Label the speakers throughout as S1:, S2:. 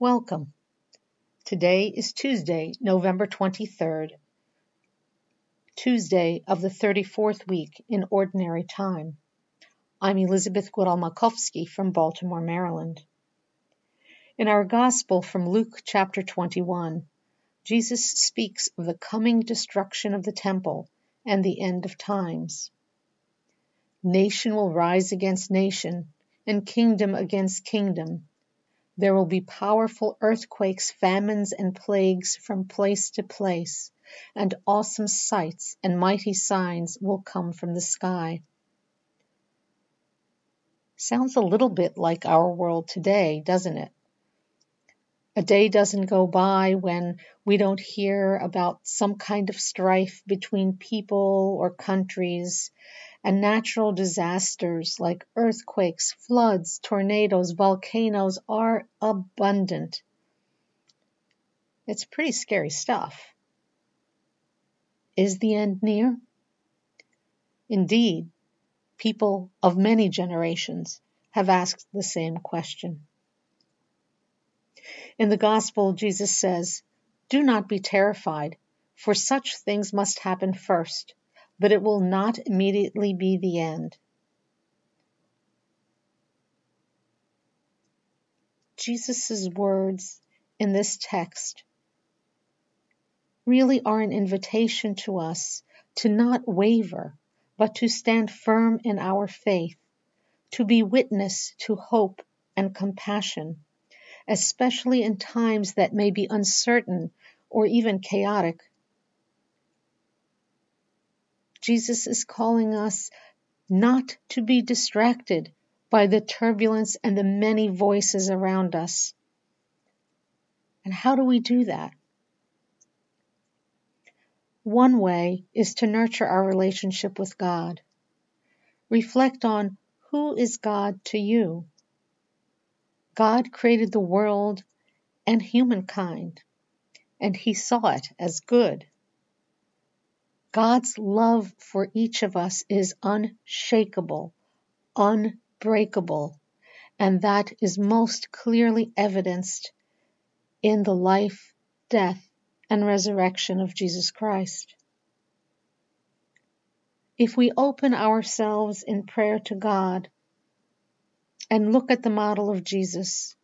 S1: Welcome. Today is Tuesday, November 23rd, Tuesday of the 34th week in Ordinary Time. I'm Elizabeth Goodall from Baltimore, Maryland. In our Gospel from Luke chapter 21, Jesus speaks of the coming destruction of the temple and the end of times. Nation will rise against nation, and kingdom against kingdom. There will be powerful earthquakes, famines, and plagues from place to place, and awesome sights and mighty signs will come from the sky. Sounds a little bit like our world today, doesn't it? A day doesn't go by when we don't hear about some kind of strife between people or countries, and natural disasters like earthquakes, floods, tornadoes, volcanoes are abundant. It's pretty scary stuff. Is the end near? Indeed, people of many generations have asked the same question. In the Gospel, Jesus says, Do not be terrified, for such things must happen first, but it will not immediately be the end. Jesus' words in this text really are an invitation to us to not waver, but to stand firm in our faith, to be witness to hope and compassion, especially in times that may be uncertain or even chaotic. Jesus is calling us not to be distracted by the turbulence and the many voices around us. And how do we do that? One way is to nurture our relationship with God. Reflect on who is God to you. God created the world and humankind, and he saw it as good. God's love for each of us is unshakable, unbreakable, and that is most clearly evidenced in the life, death, and resurrection of Jesus Christ. If we open ourselves in prayer to God and look at the model of Jesus,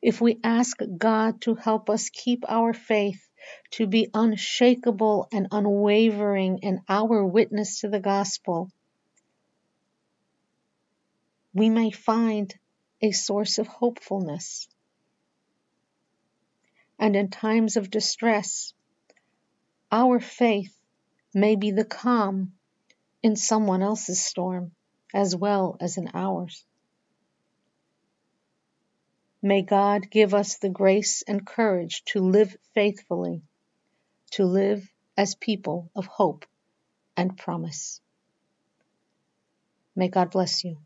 S1: if we ask God to help us keep our faith to be unshakable and unwavering in our witness to the gospel, we may find a source of hopefulness. And in times of distress, our faith may be the calm in someone else's storm as well as in ours. May God give us the grace and courage to live faithfully, to live as people of hope and promise. May God bless you.